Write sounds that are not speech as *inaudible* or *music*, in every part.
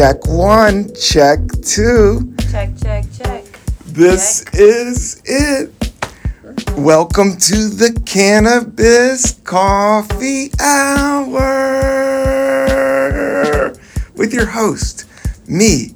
Check one, check two. Check, check, check. This Check. is it. Welcome to the Cannabis Coffee Hour with your host, me,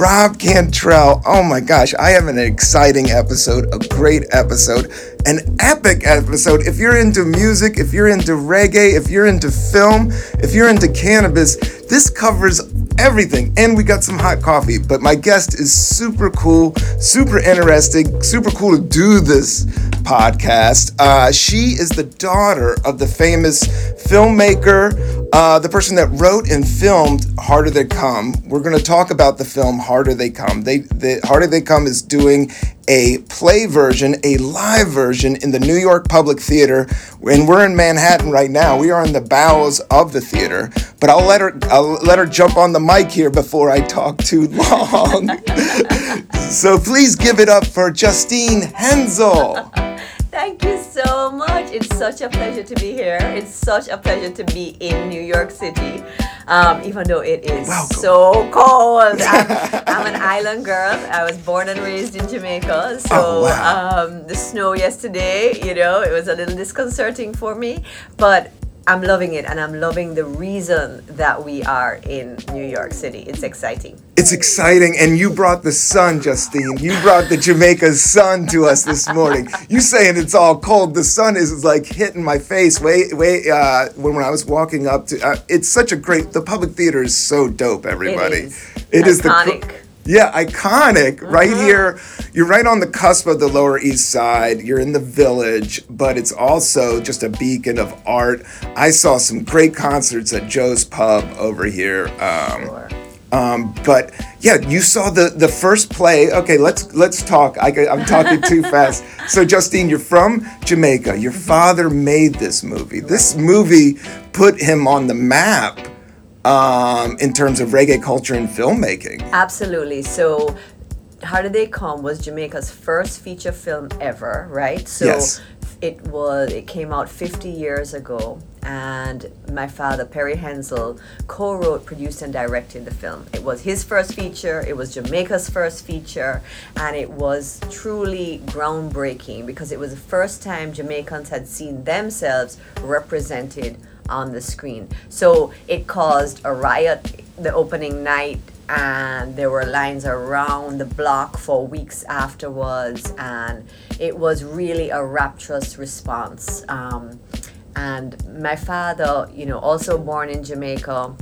Rob Cantrell. Oh my gosh, I have an exciting episode, a great episode, an epic episode. If you're into music, if you're into reggae, if you're into film, if you're into cannabis, this covers everything. And we got some hot coffee. But my guest is super cool, super interesting, super cool to do this podcast. Uh, she is the daughter of the famous filmmaker, uh, the person that wrote and filmed Harder They Come. We're going to talk about the film Harder They Come. They, the Harder They Come is doing a play version, a live version in the New York Public Theater. And we're in Manhattan right now. We are in the bowels of the theater. But I'll let her I'll let her jump on the mic here before I talk too long. *laughs* so please give it up for Justine Henzell. Thank you so much. It's such a pleasure to be here. It's such a pleasure to be in New York City, um, even though it is Welcome. so cold. *laughs* I'm, I'm an island girl. I was born and raised in Jamaica, so Oh, wow. um, the snow yesterday, you know, it was a little disconcerting for me, but. I'm loving it, and I'm loving the reason that we are in New York City. It's exciting. It's exciting, and you brought the sun, Justine. You brought the Jamaica's sun to us this morning. You saying it's all cold? The sun is like hitting my face. Way, way. Uh, when, when I was walking up to, uh, it's such a great. The public theater is so dope. Everybody, is. It is the yeah, iconic. Right here, you're right on the cusp of the Lower East Side. You're in the village, but it's also just a beacon of art. I saw some great concerts at Joe's Pub over here. Um, Sure. Um, but yeah, you saw the the first play. Okay, let's let's talk. I, am talking too *laughs* fast. So Justine, you're from Jamaica. Your father made this movie. This movie put him on the map um, in terms of reggae culture and filmmaking. Absolutely. So, Harder They Come was Jamaica's first feature film ever, right? So Yes. it was it came out 50 years ago and my father Perry Henzell co-wrote, produced and directed the film. It was his first feature, it was Jamaica's first feature, and it was truly groundbreaking because it was the first time Jamaicans had seen themselves represented on the screen. So it caused a riot the opening night and there were lines around the block for weeks afterwards and it was really a rapturous response um, and my father you know also born in jamaica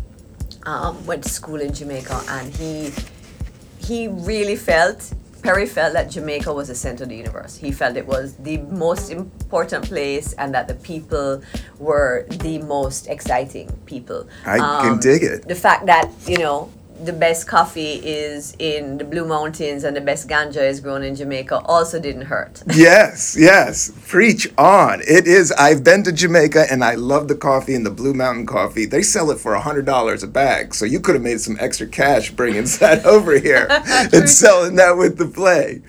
um, went to school in jamaica and he he really felt Perry felt that Jamaica was the center of the universe. He felt it was the most important place and that the people were the most exciting people. I can dig it. The fact that, you know, the best coffee is in the Blue Mountains and the best ganja is grown in Jamaica also didn't hurt. *laughs* Yes, yes. Preach on. It is. I've been to Jamaica and I love the coffee and the Blue Mountain coffee. They sell it for $100 a bag. So you could have made some extra cash bringing *laughs* that over here *laughs* and selling that with the play.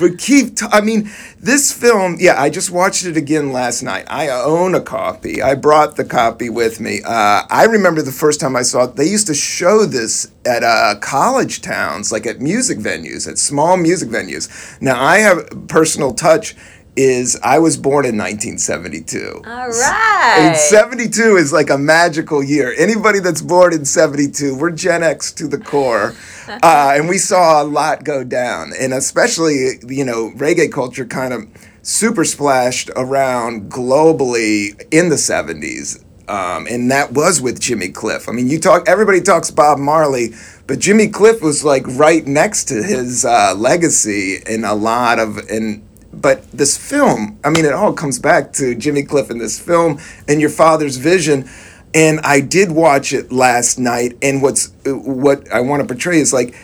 But keep, t- I mean, this film, yeah, I just watched it again last night. I own a copy. I brought the copy with me. Uh, I remember the first time I saw it, they used to show this at uh, college towns, like at music venues, at small music venues. Now, I have personal touch. Is I was born in 1972. All right. And 72 is like a magical year. Anybody that's born in 72, we're Gen X to the core. *laughs* Uh, and we saw a lot go down. And especially, you know, reggae culture kind of super splashed around globally in the 70s. Um, and that was with Jimmy Cliff. I mean, you talk, everybody talks Bob Marley, but Jimmy Cliff was like right next to his uh, legacy in a lot of, and but this film, I mean, it all comes back to Jimmy Cliff in this film and your father's vision. And I did watch it last night, and what's what I want to portray is like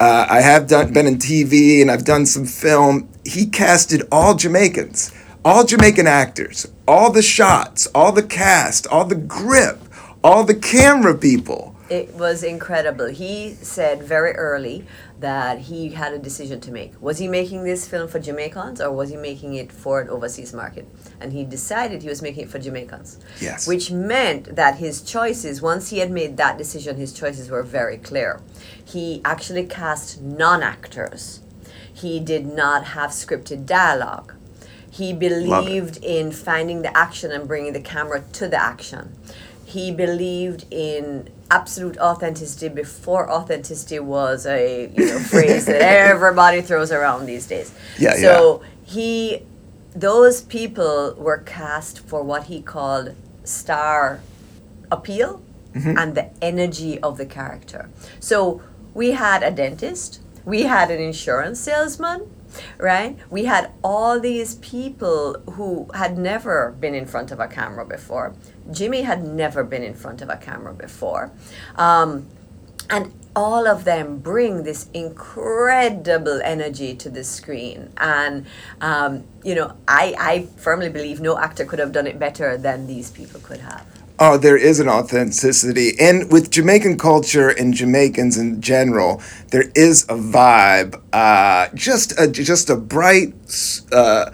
uh, I have done been in TV and I've done some film. He casted all Jamaicans, all Jamaican actors, all the shots, all the cast, all the grip, all the camera people It was incredible. He said very early that he had a decision to make. Was he making this film for Jamaicans or was he making it for an overseas market? And he decided he was making it for Jamaicans. Yes. Which meant that his choices, once he had made that decision, his choices were very clear. He actually cast non actors, he did not have scripted dialogue. He believed in finding the action and bringing the camera to the action. He believed in absolute authenticity before authenticity was a you know *laughs* phrase that everybody throws around these days. Yeah, so he those people were cast for what he called star appeal mm-hmm. and the energy of the character. So we had a dentist, we had an insurance salesman, right? We had all these people who had never been in front of a camera before. Jimmy had never been in front of a camera before. Um, and all of them bring this incredible energy to the screen and um, you know I, I firmly believe no actor could have done it better than these people could have Oh, there is an authenticity, and with Jamaican culture and Jamaicans in general, there is a vibe. Uh, just a just a bright, uh,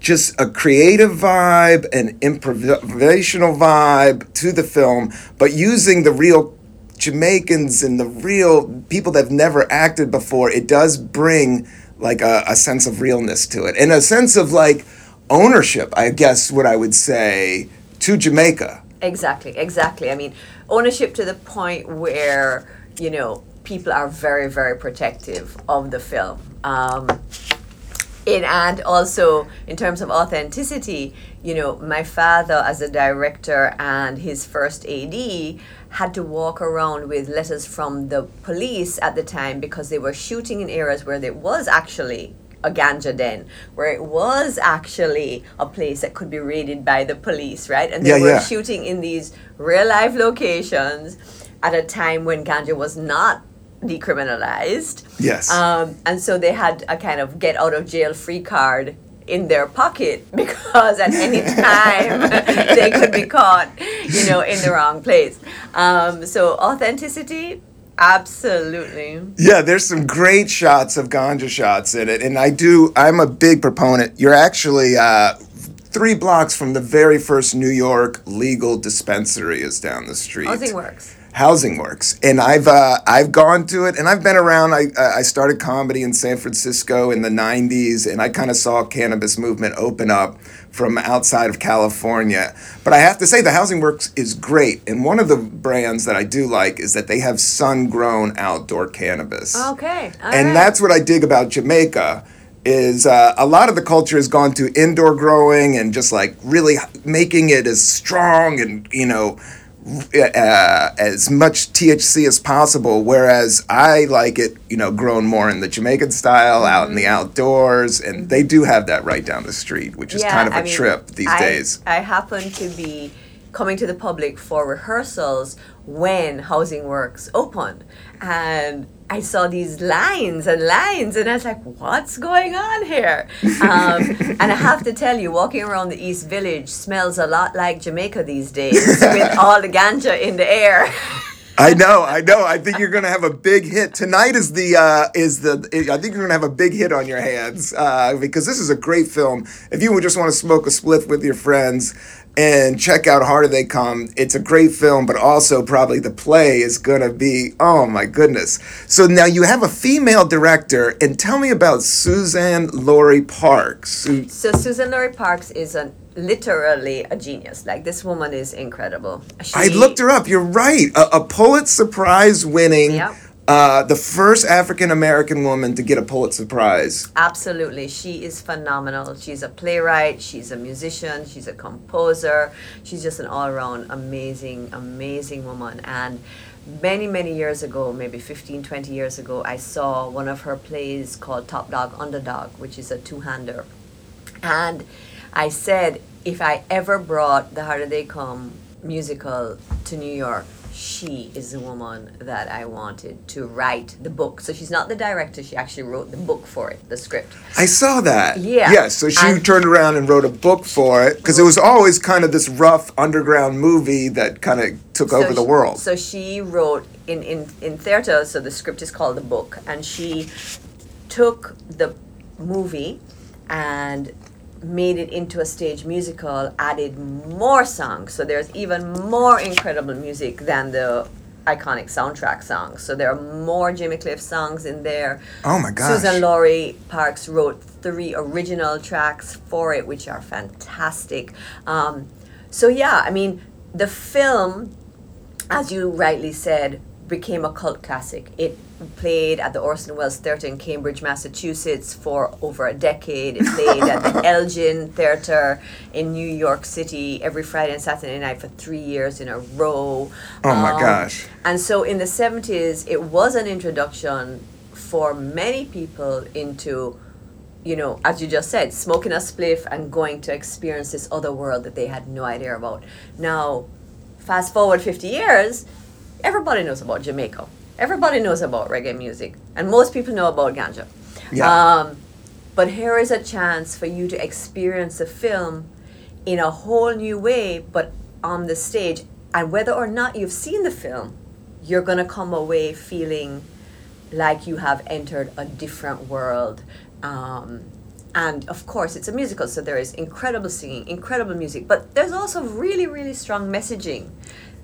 just a creative vibe, an improvisational vibe to the film, but using the real Jamaicans and the real people that have never acted before. It does bring like a, a sense of realness to it, and a sense of like ownership. I guess what I would say to Jamaica. Exactly, exactly. I mean, ownership to the point where, you know, people are very, very protective of the film. Um, in, and also, in terms of authenticity, you know, my father, as a director and his first AD, had to walk around with letters from the police at the time because they were shooting in areas where there was actually a ganja den, where it was actually a place that could be raided by the police, right? And they Yeah, were yeah. shooting in these real life locations at a time when ganja was not decriminalized. Yes. Um, and so they had a kind of get out of jail free card in their pocket *laughs* because at any time *laughs* they could be caught, you know, in the wrong place. Um, so authenticity, absolutely. Yeah, there's some great shots of ganja shots in it, and I do. I'm a big proponent. You're actually uh, three blocks from the very first New York legal dispensary is down the street. Housing works. Housing Works, and I've uh, I've gone to it, and I've been around. I I started comedy in San Francisco in the '90s, and I kind of saw cannabis movement open up from outside of California. But I have to say, the Housing Works is great, and one of the brands that I do like is that they have sun-grown outdoor cannabis Okay. all and right. that's what I dig about Jamaica is uh, a lot of the culture has gone to indoor growing and just like really making it as strong and you know uh, as much THC as possible. Whereas I like it, you know, grown more in the Jamaican style, out in the outdoors, and they do have that right down the street, which is kind of a mean, trip these I, days. I happen to be coming to the public for rehearsals when Housing Works opened. And I saw these lines and lines, and I was like, what's going on here? Um, *laughs* and I have to tell you, walking around the East Village smells a lot like Jamaica these days with all the ganja in the air. *laughs* I know, I know. I think you're gonna have a big hit tonight. Is the uh, is the? I think you're gonna have a big hit on your hands uh, because this is a great film. If you would just want to smoke a spliff with your friends and check out Harder They Come, it's a great film. But also probably the play is gonna be oh my goodness. So now you have a female director, and tell me about Suzanne Laurie Parks. Su- So Suzan-Lori Parks is a literally a genius. Like this woman is incredible. I looked her up. You're right. A, a Pulitzer Prize winning. Yep. Uh, the first African American woman to get a Pulitzer Prize. Absolutely. She is phenomenal. She's a playwright, she's a musician, she's a composer. She's just an all around amazing, amazing woman. And many, many years ago, maybe 15, 20 years ago, I saw one of her plays called Top Dog Underdog, which is a two hander. And I said, if I ever brought The Harder They Come musical to New York, she is the woman that I wanted to write the book. So she's not the director, she actually wrote the book for it, the script. I saw that. Yeah. Yeah, so she turned around and wrote a book for it because it was always kind of this rough underground movie that kind of took over So the she- world. So she wrote in, in, in theater, so the script is called the book, and she took the movie and made it into a stage musical, added more songs. So there's even more incredible music than the iconic soundtrack songs. So there are more Jimmy Cliff songs in there. Oh my gosh. Suzan-Lori Parks wrote three original tracks for it, which are fantastic. Um, so yeah, I mean, the film, as you rightly said, became a cult classic. It played at the Orson Welles Theatre in Cambridge, Massachusetts for over a decade. It played at the *laughs* Elgin Theatre in New York City every Friday and Saturday night for three years in a row. Oh my Um, gosh. And so in the 70s, it was an introduction for many people into, you know, as you just said, smoking a spliff and going to experience this other world that they had no idea about. Now, fast forward 50 years, everybody knows about Jamaica. Everybody knows about reggae music. And most people know about ganja. Yeah. Um, but here is a chance for you to experience the film in a whole new way, but on the stage. And whether or not you've seen the film, you're going to come away feeling like you have entered a different world. Um, and of course, it's a musical, so there is incredible singing, incredible music, but there's also really, really strong messaging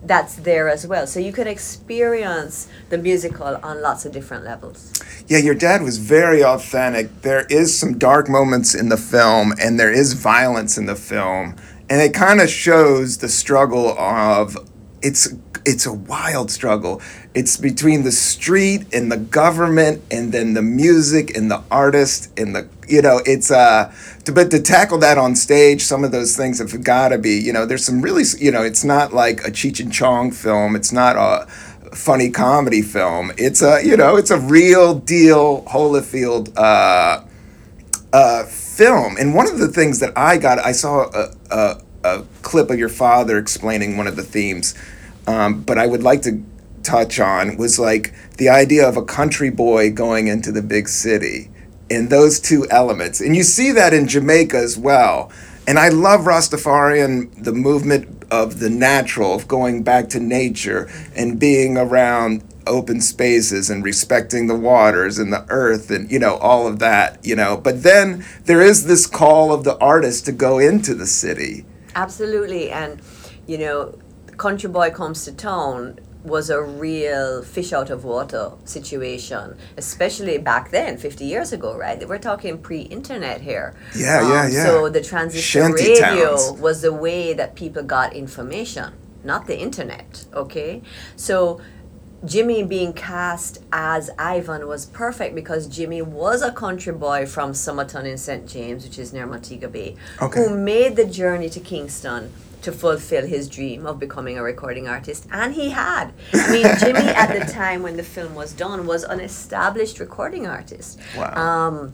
that's there as well. So you can experience the musical on lots of different levels. Yeah, your dad was very authentic. There is some dark moments in the film, and there is violence in the film, and it kind of shows the struggle of it's it's a wild struggle. It's between the street and the government, and then the music and the artist and the you know it's uh to, but to tackle that on stage, some of those things have got to be you know there's some really you know it's not like a Cheech and Chong film. It's not a funny comedy film. It's a you know it's a real deal Holyfield uh, uh, film. And one of the things that I got, I saw a, a, a clip of your father explaining one of the themes, um, but I would like to touch on was like the idea of a country boy going into the big city and those two elements. And you see that in Jamaica as well. And I love Rastafarian, the movement of the natural, of going back to nature and being around open spaces and respecting the waters and the earth and, you know, all of that, you know. But then there is this call of the artist to go into the city. Absolutely, and you know, Country Boy Comes to Town was a real fish out of water situation, especially back then, 50 years ago, right? We're talking pre-internet here. Um, Yeah, yeah, yeah. So the transistor Shanty radio towns. was the way that people got information, not the internet. Okay, so. Jimmy being cast as Ivan was perfect because Jimmy was a country boy from Somerton in St. James, which is near Montego Bay, Okay. who made the journey to Kingston to fulfill his dream of becoming a recording artist. And he had. I mean, Jimmy at the *laughs* time when the film was done was an established recording artist. Wow. Um,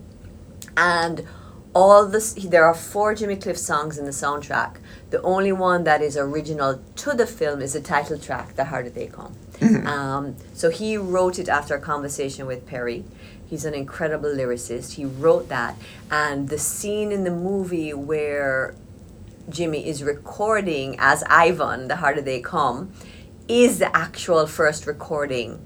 and all this, there are four Jimmy Cliff songs in the soundtrack. The only one that is original to the film is the title track, The Harder They Come. Um, so he wrote it after a conversation with Perry. He's an incredible lyricist. He wrote that. And the scene in the movie where Jimmy is recording as Ivan, The Harder They Come, is the actual first recording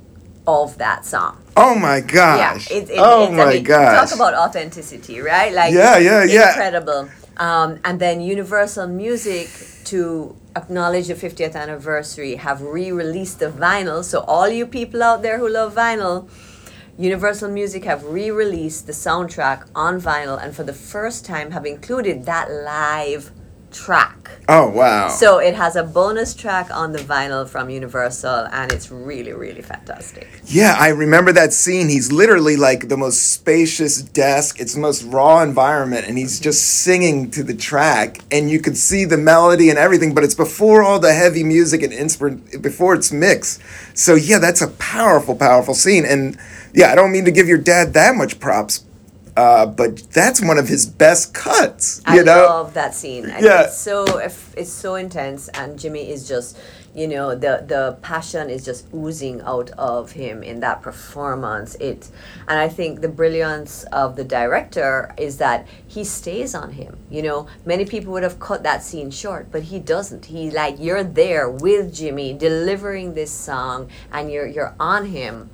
of that song. Oh my gosh. Yeah, it, it, oh it's, my I mean, gosh. Talk about authenticity, right? Like Yeah, yeah, yeah. incredible. Um, and then Universal Music to acknowledge the 50th anniversary have re-released the vinyl. So all you people out there who love vinyl, Universal Music have re-released the soundtrack on vinyl, and for the first time have included that live track. oh wow. So it has a bonus track on the vinyl from Universal, and it's really, really fantastic. Yeah, I remember that scene. He's literally like the most spacious desk. It's the most raw environment, and he's just singing to the track, and you could see the melody and everything. But it's before all the heavy music and inspir- before it's mixed. So yeah, that's a powerful, powerful scene. And yeah, I don't mean to give your dad that much props, uh, but that's one of his best cuts. I You know, love that scene. And Yeah. It's so it's so intense, and Jimmy is just, you know, the the passion is just oozing out of him in that performance. It, and I think the brilliance of the director is that he stays on him. You know, many people would have cut that scene short, but he doesn't. He like you're there with Jimmy delivering this song, and you're you're on him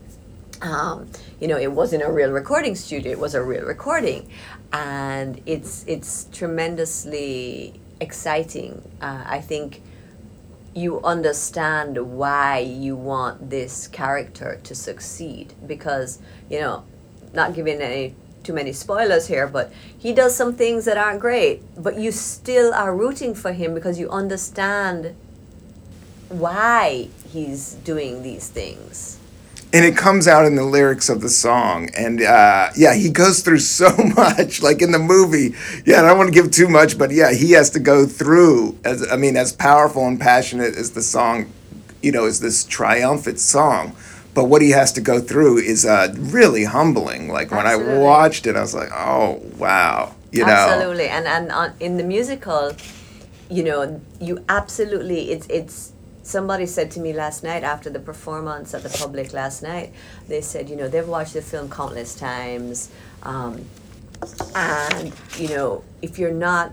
um, you know, it wasn't a real recording studio; it was a real recording, and it's it's tremendously exciting. Uh, I think you understand why you want this character to succeed because you know, not giving any too many spoilers here, but he does some things that aren't great, but you still are rooting for him because you understand why he's doing these things. And it comes out in the lyrics of the song. And uh, yeah, he goes through so *laughs* much, like in the movie. Yeah, I don't want to give too much, but yeah, he has to go through. As I mean, as powerful and passionate as the song, you know, is this triumphant song. But what he has to go through is uh, really humbling. Like when I watched it, I was like, "Oh wow," you know. absolutely and and on, in the musical you know you absolutely it's it's somebody said to me last night after the performance at the public last night they said you know they've watched the film countless times um, and you know if you're not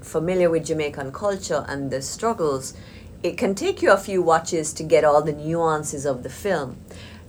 familiar with jamaican culture and the struggles it can take you a few watches to get all the nuances of the film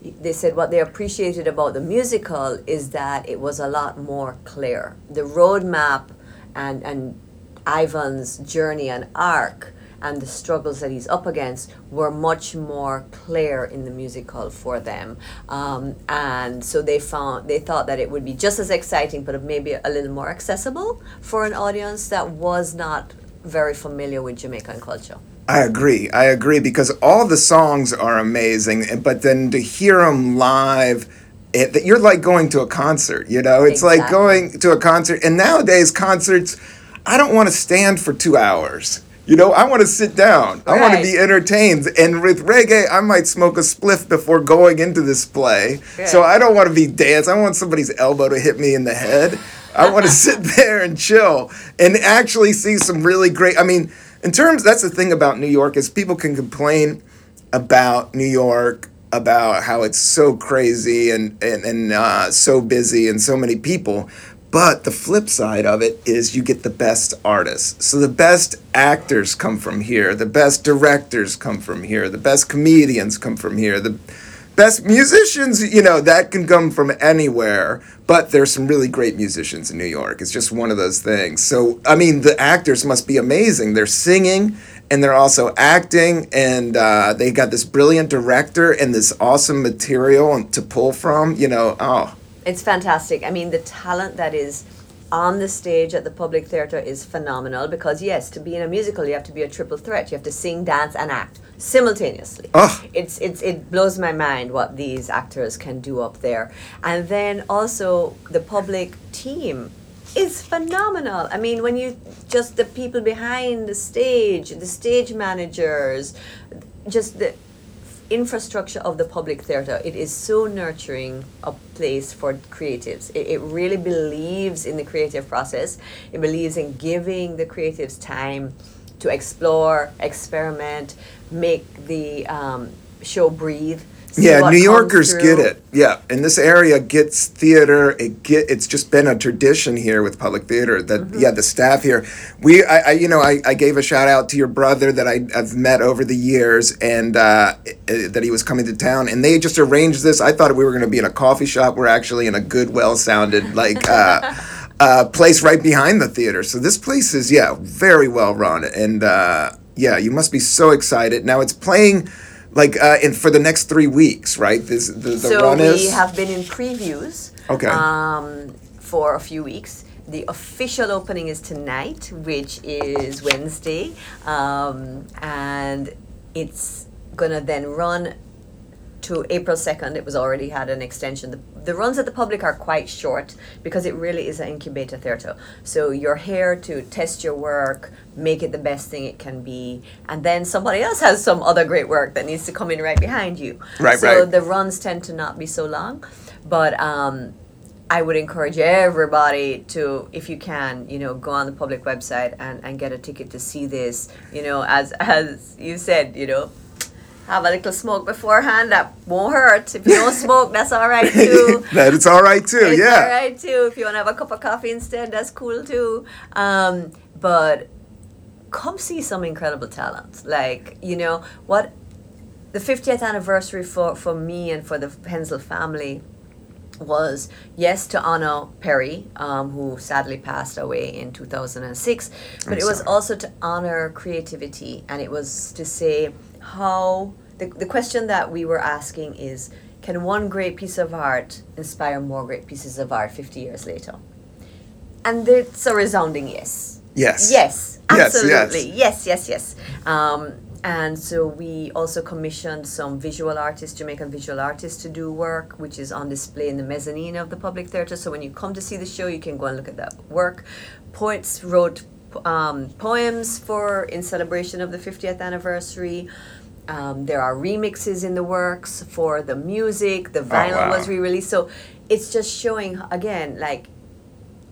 they said what they appreciated about the musical is that it was a lot more clear. The roadmap and and Ivan's journey and arc and the struggles that he's up against were much more clear in the musical for them, um, and so they found they thought that it would be just as exciting, but maybe a little more accessible for an audience that was not very familiar with Jamaican culture. I agree. I agree because all the songs are amazing, but then to hear them live, that you're like going to a concert. You know, it's like going to a concert. And nowadays, concerts, I don't want to stand for two hours. You know, I want to sit down. I want to be entertained. And with reggae, I might smoke a spliff before going into this play. So I don't want to be dance. I want somebody's elbow to hit me in the head. I want to *laughs* sit there and chill and actually see some really great. I mean, in terms, that's the thing about New York is people can complain about New York about how it's so crazy and and, and uh, so busy and so many people. But the flip side of it is you get the best artists. So the best actors come from here. The best directors come from here. The best comedians come from here. The best musicians, you know, that can come from anywhere. But there's some really great musicians in New York. It's just one of those things. So, I mean, the actors must be amazing. They're singing and they're also acting, and uh, they got this brilliant director and this awesome material to pull from. You know, oh, It's fantastic. I mean, the talent that is on the stage at the public theater is phenomenal because yes, to be in a musical you have to be a triple threat. You have to sing, dance and act simultaneously. Ugh. It's it's it blows my mind what these actors can do up there. And then also the public team is phenomenal. I mean, when you just the people behind the stage, the stage managers, just the infrastructure of the public theater it is so nurturing a place for creatives. It, it really believes in the creative process. It believes in giving the creatives time to explore experiment make the um, show breathe yeah, New Yorkers get it. Yeah, and this area gets theater. It get. It's just been a tradition here with public theater. That Mm-hmm. yeah, the staff here. We, I, I you know, I, I gave a shout out to your brother that I, I've met over the years, and uh, eh, that he was coming to town, and they just arranged this. I thought we were going to be in a coffee shop. We're actually in a good, well-sounded like. Uh, *laughs* uh, place right behind the theater. So this place is yeah very well run, and uh, yeah, you must be so excited. Now it's playing like uh, in for the next three weeks, right? This the, the so run we is have been in previews Okay. um, for a few weeks the official opening is tonight which is wednesday um, and it's gonna then run to April 2nd. It was already had an extension. The, the runs at the public are quite short because it really is an incubator theatre. So you're here to test your work, make it the best thing it can be, and then somebody else has some other great work that needs to come in right behind you. Right, so right. the runs tend to not be so long, but um, I would encourage everybody to, if you can, you know, go on the public website and, and get a ticket to see this. You know, as *laughs* as you said, you know, have a little smoke beforehand. That won't hurt. If you don't smoke, that's all right *laughs* too. that it's all right too. It's yeah. all right too. If you want to have a cup of coffee instead, that's cool too. Um, but come see some incredible talent. Like you know what, the 50th anniversary for for me and for the Henzell family was yes to honor Perry, um, who sadly passed away in 2006, but I'm it was sorry. also to honor creativity, and it was to say how the, the question that we were asking is can one great piece of art inspire more great pieces of art 50 years later? And it's a resounding yes. Yes. Yes, Yes, yes. absolutely. Yes, yes, yes. Um, and so we also commissioned some visual artists, Jamaican visual artists, to do work, which is on display in the mezzanine of the public theatre. So when you come to see the show, you can go and look at that work. Poets wrote um, poems for in celebration of the 50th anniversary. Um, there are remixes in the works for the music. The vinyl wow. was re-released. So it's just showing again, like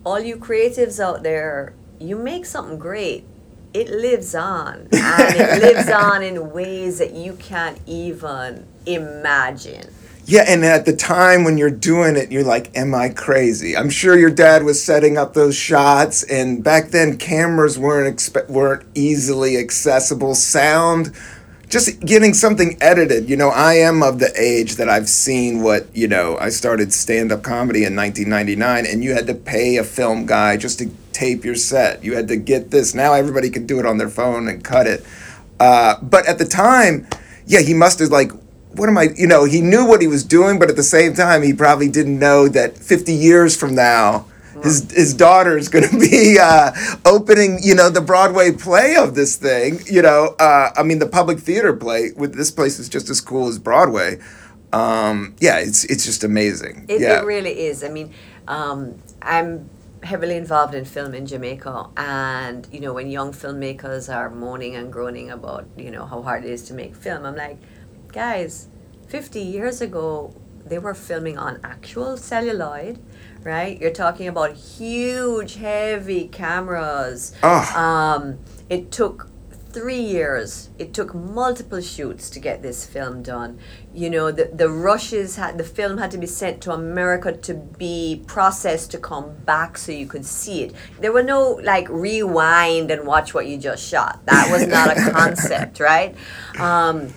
all you creatives out there, you make something great. It lives on, and it lives *laughs* on in ways that you can't even imagine. Yeah, and at the time when you're doing it, you're like, "Am I crazy?" I'm sure your dad was setting up those shots, and back then cameras weren't expe- weren't easily accessible. Sound, just getting something edited. You know, I am of the age that I've seen what you know. I started stand up comedy in 1999, and you had to pay a film guy just to tape your set. You had to get this. Now everybody can do it on their phone and cut it. Uh, but at the time, yeah, he must have like, what am I? You know, he knew what he was doing, but at the same time, he probably didn't know that 50 years from now, his his daughter is going *laughs* to be uh, opening, you know, the Broadway play of this thing. You know, uh, I mean, the public theater play with this place is just as cool as Broadway. Um, yeah, it's it's just amazing. It, yeah. it really is. I mean, um, I'm heavily involved in film in Jamaica, and you know, when young filmmakers are moaning and groaning about you know how hard it is to make film, I'm like, guys, 50 years ago they were filming on actual celluloid, right? You're talking about huge, heavy cameras. Oh. Um, it took three years. It took multiple shoots to get this film done. You know, the the rushes had the film had to be sent to America to be processed to come back so you could see it. There were no like rewind and watch what you just shot. That was not a *laughs* concept, right? Um,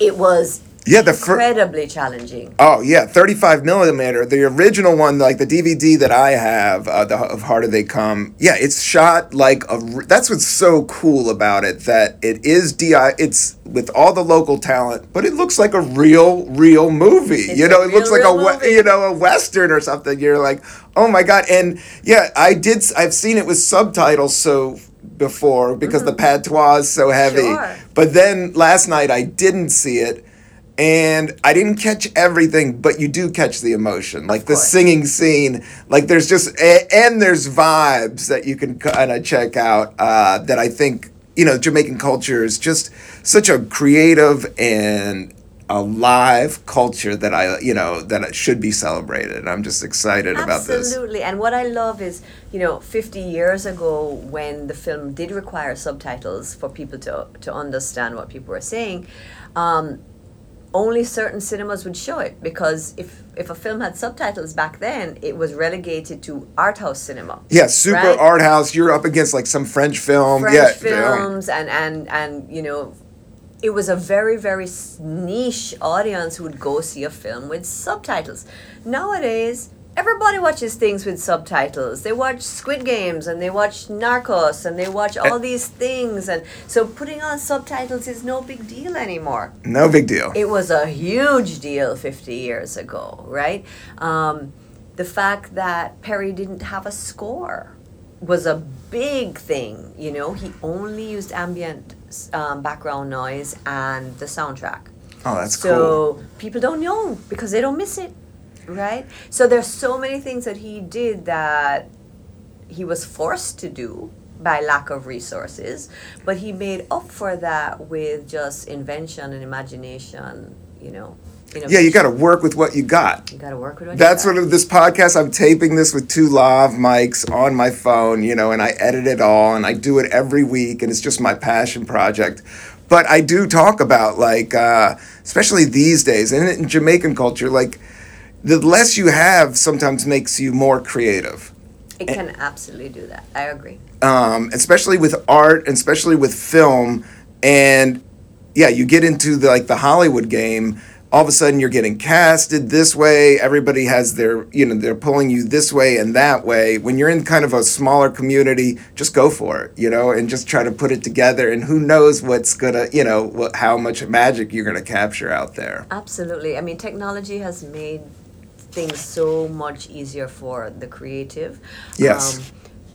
it was Yeah, the fir- incredibly challenging. Oh yeah, 35 millimeter. The original one, like the DVD that I have, uh, the of Harder They Come. Yeah, it's shot like a. That's what's so cool about it. That it is di. It's with all the local talent, but it looks like a real, real movie. It's you know, a it looks like a movie. you know a western or something. You're like, oh my god. And yeah, I did. I've seen it with subtitles. So before because the patois is so heavy. Mm-hmm. Sure. But then last night I didn't see it. And I didn't catch everything, but you do catch the emotion, like the singing scene. Like there's just and there's vibes that you can kind of check out. Uh, that I think you know Jamaican culture is just such a creative and alive culture that I you know that should be celebrated. I'm just excited about this. Absolutely. And what I love is, you know, 50 years ago when the film did require subtitles for people to, to understand what people were saying, um, only certain cinemas would show it because if, if a film had subtitles back then, it was relegated to art house cinema. Yeah, super Right? art house. You're up against like some French film. French yeah, films and, and, and, you know, it was a very, very niche audience who would go see a film with subtitles. Nowadays, everybody watches things with subtitles. They watch Squid Games and they watch Narcos and they watch all these things. And so putting on subtitles is no big deal anymore. no big deal. It was a huge deal 50 years ago, right? Um, the fact that Perry didn't have a score was a big thing. You know, he only used ambient um, background noise and the soundtrack. oh, that's cool. So people don't know because they don't miss it, right? So there's so many things that he did that he was forced to do by lack of resources, but he made up for that with just invention and imagination, you know. Yeah, you got to work with what you got. You got to work with what That's you got. what of this podcast. I'm taping this with two lav mics on my phone, you know, and I edit it all, and I do it every week, and it's just my passion project. But I do talk about like, uh, especially these days, and in Jamaican culture, like the less you have sometimes makes you more creative. It can absolutely do that. I agree. um, especially with art, and especially with film, and yeah, you get into the, like the Hollywood game. All of a sudden, you're getting casted this way. Everybody has their, you know, they're pulling you this way and that way. When you're in kind of a smaller community, just go for it, you know, and just try to put it together. And who knows what's gonna, you know, what, how much magic you're gonna capture out there. Absolutely. I mean, technology has made things so much easier for the creative. Yes. Um,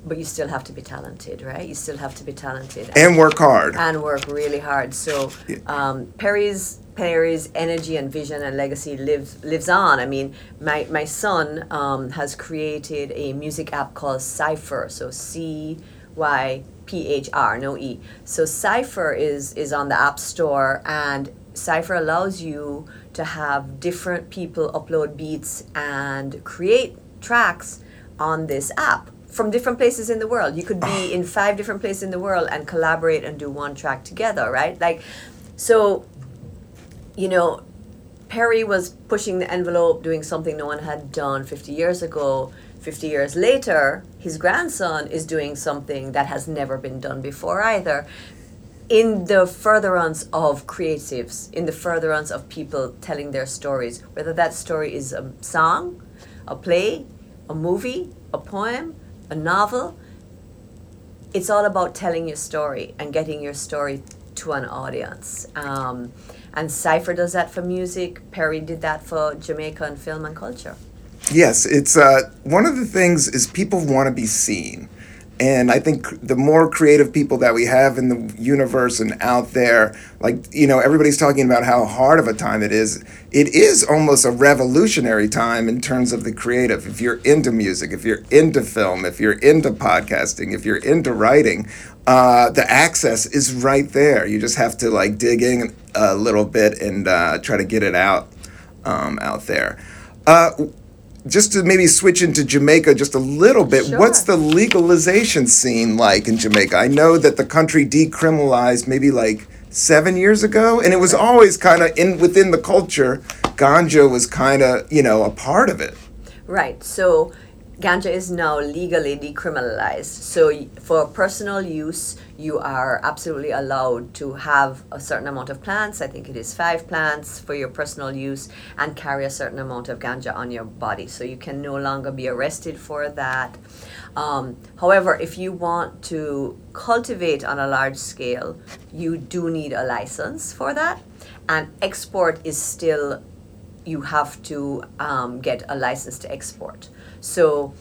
but you still have to be talented, right? You still have to be talented And work hard. and work really hard. So um, Perry's Perry's energy and vision and legacy lives lives on. I mean, my my son um, has created a music app called Cyphr. So C Y P H R, no E. So Cyphr is is on the App Store, and Cyphr allows you to have different people upload beats and create tracks on this app from different places in the world. You could be in five different places in the world and collaborate and do one track together, right? Like, so, you know, Perry was pushing the envelope, doing something no one had done 50 years ago. 50 years later, his grandson is doing something that has never been done before either. In the furtherance of creatives, in the furtherance of people telling their stories, whether that story is a song, a play, a movie, a poem, a novel, it's all about telling your story and getting your story to an audience. Um, and Cyphr does that for music. Perry did that for Jamaican film and culture. Yes, it's uh, one of the things is people want to be seen. And I think the more creative people that we have in the universe and out there, like, you know, everybody's talking about how hard of a time it is. It is almost a revolutionary time in terms of the creative. If you're into music, if you're into film, if you're into podcasting, if you're into writing, uh, the access is right there. You just have to like dig in a little bit and uh, try to get it out um, out there. Uh, just to maybe switch into Jamaica just a little bit, Sure. what's the legalization scene like in Jamaica? I know that the country decriminalized maybe like seven years ago, and it was always kind of in within the culture. Ganja was kind of you know a part of it. Right. So ganja is now legally decriminalized. So for personal use, you are absolutely allowed to have a certain amount of plants. I think it is five plants for your personal use and carry a certain amount of ganja on your body. So you can no longer be arrested for that. Um, however, if you want to cultivate on a large scale, you do need a license for that. And export is still you have to um, get a license to export. So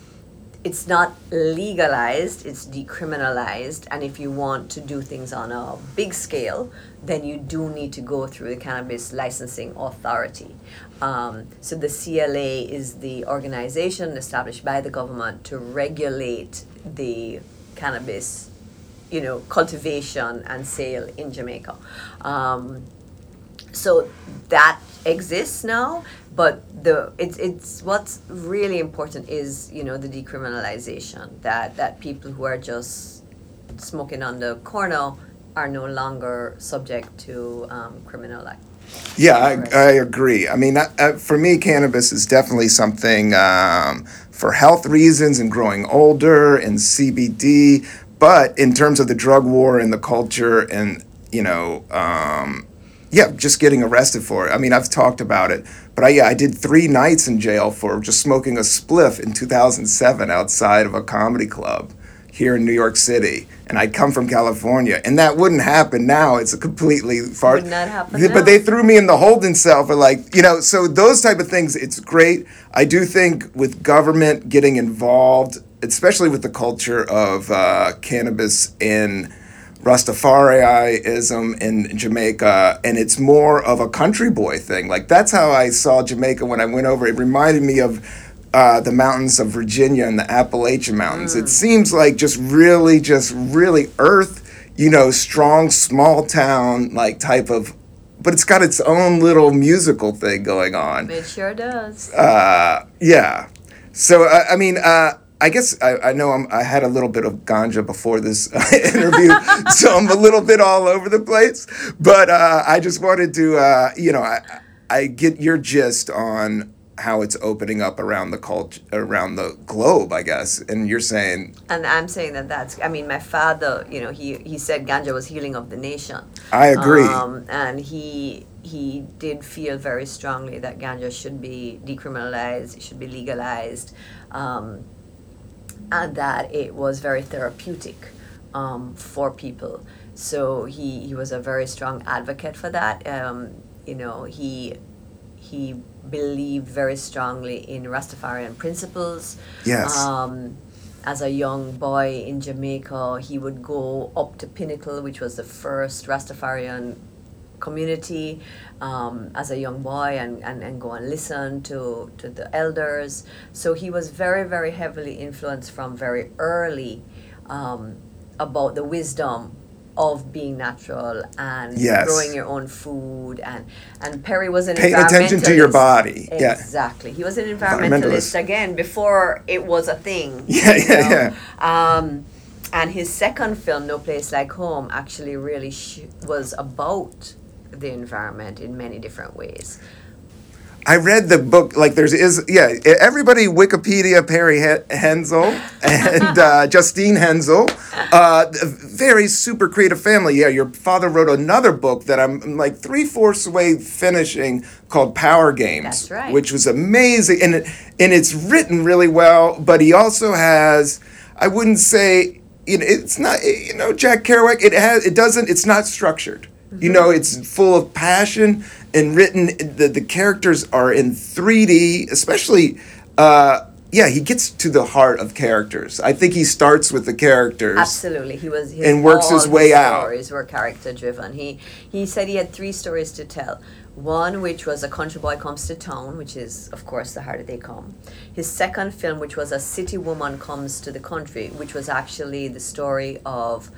it's not legalized, it's decriminalized. And if you want to do things on a big scale, then you do need to go through the Cannabis Licensing Authority. Um, so the CLA is the organization established by the government to regulate the cannabis, you know, cultivation and sale in Jamaica. Um, so that exists now but the it's it's what's really important is you know the decriminalization that that people who are just smoking on the corner are no longer subject to um, criminal Yeah, I, I agree. I mean, uh, uh, for me, cannabis is definitely something um, for health reasons and growing older and CBD. But in terms of the drug war and the culture and, you know, um, yeah, just getting arrested for it. I mean, I've talked about it. But I, yeah, I did three nights in jail for just smoking a spliff in 2007 outside of a comedy club here in New York City. And I'd come from California. And that wouldn't happen now. It's a completely far. Would not happen Th-. But they threw me in the holding cell for like, you know, so those type of things, it's great. I do think with government getting involved, especially with the culture of uh, cannabis in Rastafarianism in Jamaica, and it's more of a country boy thing. Like that's how I saw Jamaica when I went over. It reminded me of uh, the mountains of Virginia and the Appalachian Mountains. It seems like just really, just really earth, you know, strong, small town like type of but it's got its own little musical thing going on. It sure does. Uh, yeah. So uh, I mean, uh, I guess I, I know I'm, I had a little bit of ganja before this uh, *laughs* interview, *laughs* so I'm a little bit all over the place. But uh, I just wanted to, uh, you know, I, I get your gist on how it's opening up around the cult around the globe, I guess. And you're saying, And I'm saying that that's. I mean, my father, you know, he he said ganja was healing of the nation. I agree. Um, and he he did feel very strongly that ganja should be decriminalized, it should be legalized, um, and that it was very therapeutic um, for people. So he, he was a very strong advocate for that. Um, you know, he he believed very strongly in Rastafarian principles. Yes. Um, as a young boy in Jamaica, he would go up to Pinnacle, which was the first Rastafarian community, um, as a young boy and, and, and go and listen to, to the elders. So he was very, very heavily influenced from very early um, about the wisdom of being natural and Yes. growing your own food and and Perry was an Paying attention to your body. Yeah. Exactly. He was an Environmentalist. environmentalist again before it was a thing. *laughs* Yeah, yeah, know? Um, and his second film, No Place Like Home, actually really sh- was about the environment in many different ways. I read the book. Like there's is yeah. Everybody Wikipedia Perry He- Henzell and uh, *laughs* Justine Henzell, uh, very super creative family. Yeah, your father wrote another book that I'm like three fourths way finishing called Power Games, That's right. which was amazing and it, and it's written really well. But he also has, I wouldn't say. You know, it's not you know Jack Kerouac. It has it doesn't. It's not structured. You know, it's full of passion and written. The the characters are in 3D, especially. Uh, yeah, he gets to the heart of characters. I think he starts with the characters. Absolutely, he was his, And works his way out. Stories were character driven. He he said he had three stories to tell. One, which was a country boy comes to town, which is of course the harder they come. His second film, which was a city woman comes to the country, which was actually the story of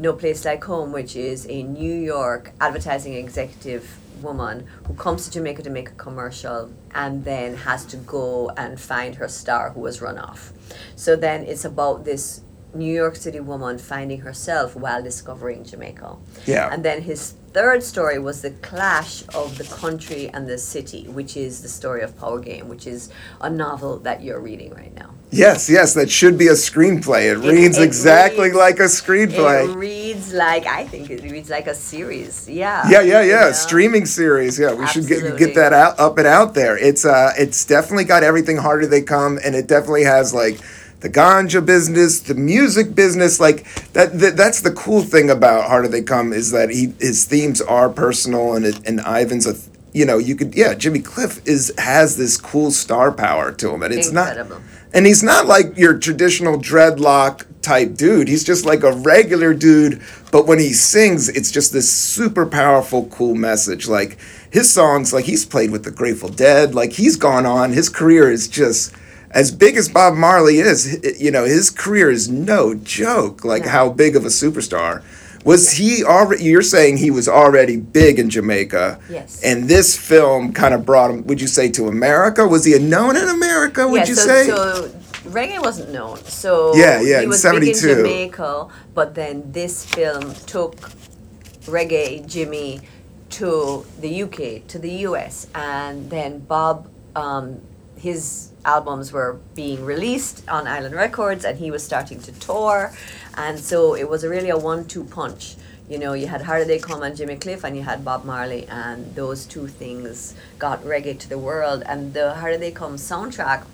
No Place Like Home, which is a New York advertising executive woman who comes to Jamaica to make a commercial and then has to go and find her star who was run off. So then it's about this New York City woman finding herself while discovering Jamaica. Yeah. And then his third story was the clash of the country and the city, which is the story of Power Game, which is a novel that you're reading right now. Yes, yes, that should be a screenplay. It, It- reads it exactly reads- like a screenplay. It reads like I think it reads like a series. Yeah. yeah, yeah, you yeah. know? Streaming series. Yeah, we should get get that out up and out there. It's uh, it's definitely got everything harder they come, and it definitely has like the ganja business, the music business. Like that, that that's the cool thing about Harder They Come is that he his themes are personal, and it, and Ivan's a. You know, you could yeah. Jimmy Cliff is has this cool star power to him, and it's Incredible. not. And he's not like your traditional dreadlock type dude. He's just like a regular dude, but when he sings, it's just this super powerful, cool message. Like his songs, like he's played with the Grateful Dead, like he's gone on. His career is just as big as Bob Marley is. You know, his career is no joke. Like No. how big of a superstar. Was he already? You're saying he was already big in Jamaica, Yes. and this film kind of brought him. Would you say to America? Was he known in America? Would yeah, you so, say? so reggae wasn't known. So Yeah, yeah, he was big in Jamaica, but then this film took reggae Jimmy to the UK, to the US, and then Bob, um, his albums were being released on Island Records, and he was starting to tour, and so it was really a one-two punch. You know, you had Harder They Come and Jimmy Cliff, and you had Bob Marley, and those two things got reggae to the world. And the Harder They Come soundtrack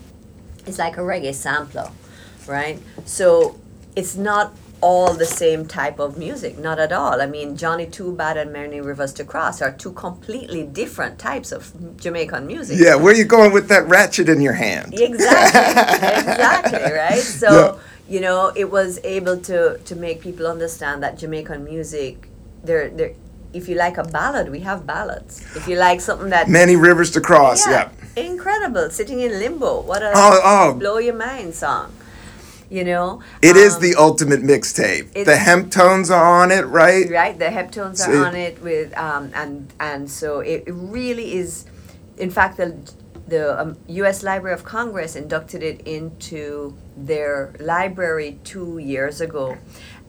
is like a reggae sampler, right? So it's not all the same type of music, not at all. I mean, Johnny Too Bad and Many Rivers to Cross are two completely different types of Jamaican music. Yeah, where you going with that ratchet in your hand? *laughs* Exactly, exactly, *laughs* right? So, you know, it was able to to make people understand that Jamaican music, they're, they're, if you like a ballad, we have ballads. If you like something that Many rivers to cross. Yeah. incredible. Sitting in limbo. What a Oh, oh. blow your mind song. You know, It is Um, the ultimate mixtape. The Heptones are on it, right? right the heptones So- are on it with um, and and so it, it really is in fact the the um, U.S. Library of Congress inducted it into their library two years ago,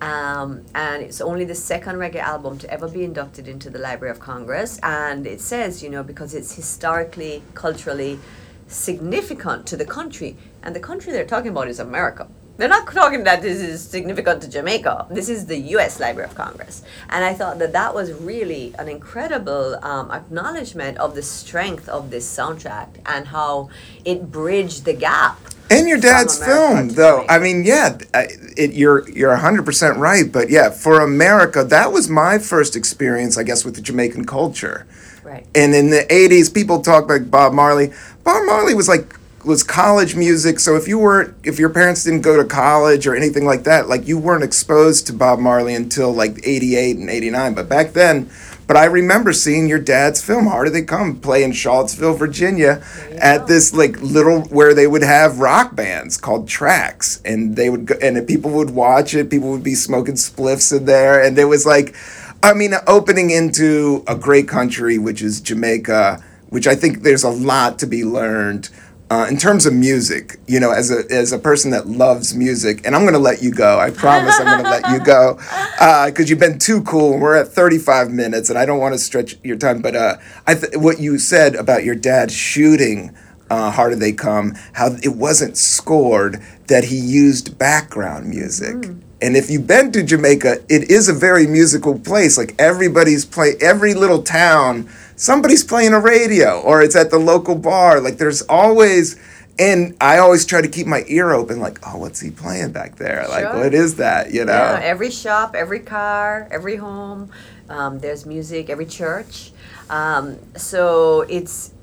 um, and it's only the second reggae album to ever be inducted into the Library of Congress. And it says, you know, because it's historically, culturally significant to the country, and the country they're talking about is America. They're not talking that this is significant to Jamaica. This is the U.S. Library of Congress, and I thought that that was really an incredible um, acknowledgement of the strength of this soundtrack and how it bridged the gap. And your dad's film, though. Jamaica. I mean, yeah, it, you're you're 100% right. But yeah, for America, that was my first experience, I guess, with the Jamaican culture. Right. And in the 80s, people talk like Bob Marley. Bob Marley was like was college music. So if you weren't, if your parents didn't go to college or anything like that, like you weren't exposed to Bob Marley until like 88 and 89. But back then, but I remember seeing your dad's film, Harder They Come, play in Charlottesville, Virginia, at go. this like little where they would have rock bands called tracks, and they would go, and people would watch it. People would be smoking spliffs in there, and it was like, I mean, opening into a great country, which is Jamaica, which I think there's a lot to be learned. Uh, in terms of music, you know, as a as a person that loves music, and I'm gonna let you go. I promise I'm gonna let you go *laughs* because you've been too cool. We're at 35 minutes, and I don't want to stretch your time. But uh, I th- what you said about your dad shooting uh, Harder They Come, how it wasn't scored, that he used background music. And if you've been to Jamaica, it is a very musical place. Like everybody's play, every little town, somebody's playing a radio, or it's at the local bar. Like there's always, and I always try to keep my ear open. Like, oh, what's he playing back there? Like, what is that? You know? Yeah, every shop, every car, every home, um, there's music. Every church, um, so it's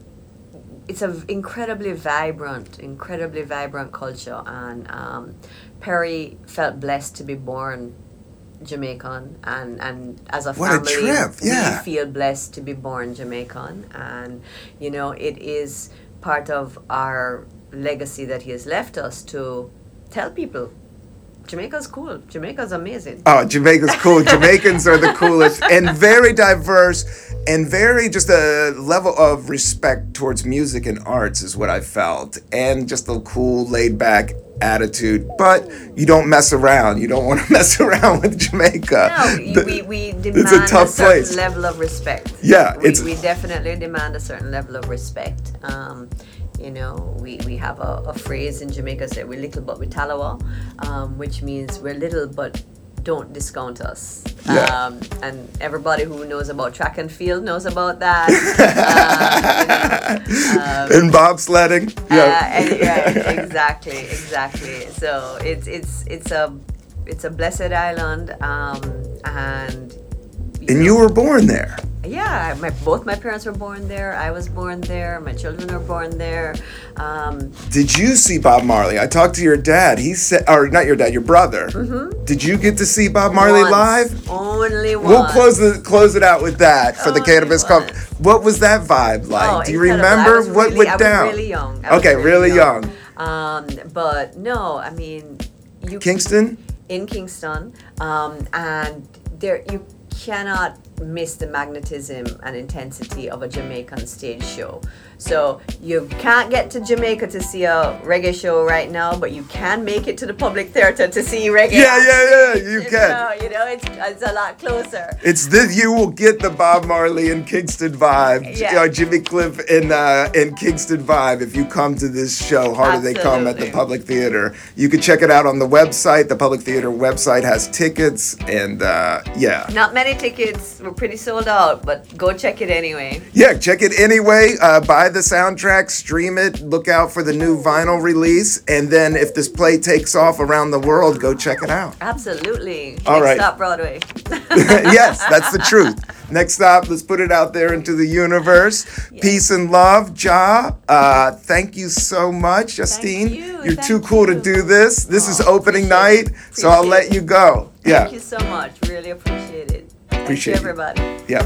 it's an incredibly vibrant, incredibly vibrant culture, and um, Perry felt blessed to be born Jamaican, and and as a What a family, trip, yeah. we feel blessed to be born Jamaican, and you know it is part of our legacy that he has left us to tell people Jamaica's cool. Jamaica's amazing. Oh, Jamaica's cool. *laughs* Jamaicans are the coolest and very diverse and very just a level of respect towards music and arts is what I felt. And just a cool, laid back attitude. But you don't mess around. You don't want to *laughs* mess around with Jamaica. No, we, The- we, we demand it's a tough certain place. level of respect. Yeah, we, we definitely demand a certain level of respect. Um, you know, we, we have a, a phrase in Jamaica that we're little but we talawa, um, which means we're little but don't discount us. Yeah. Um, and everybody who knows about track and field knows about that. *laughs* um, you know, um, and bobsledding. uh, Yeah. and- right, exactly, exactly. So it's it's it's a it's a blessed island, um, and and you were born there. Yeah, my both my parents were born there. I was born there. My children were born there. Um, Did you see Bob Marley? I talked to your dad. He said, or not your dad, your brother. Mm-hmm. Did you get to see Bob Marley once, live? Only once. We'll close the close it out with that for the cannabis cup. What was that vibe like? Oh, Do you incredible. Remember what really- went I was down? really young. Okay, really young. Um, but no, I mean, you Kingston. in Kingston, um, and there you cannot miss the magnetism and intensity of a Jamaican stage show. So you can't get to Jamaica to see a reggae show right now, but you can make it to the public theater to see reggae. Yeah, yeah, yeah. You You can. know, you know, it's it's a lot closer. It's this. You will get the Bob Marley and Kingston vibe. Yeah. Uh, Jimmy Cliff and uh, and Kingston vibe. If you come to this show, Harder They Come at the Public Theater. You can check it out on the website. The Public Theater website has tickets, and uh, yeah, Not many tickets. We're pretty sold out, but go check it anyway. yeah. Check it anyway. Uh, buy the soundtrack, stream it. Look out for the new vinyl release, and then if this play takes off around the world, go check it out. Absolutely. All Next right. stop Broadway. *laughs* yes, *laughs* that's the truth. Next stop, let's put it out there into the universe. Peace and love, Jah. Uh, thank you so much, Justine. you, are too thank cool to do this. This is Oh, opening night, it. so I'll let you go. Yeah, Thank you so much. Really appreciate it. Appreciate it. everybody. yeah.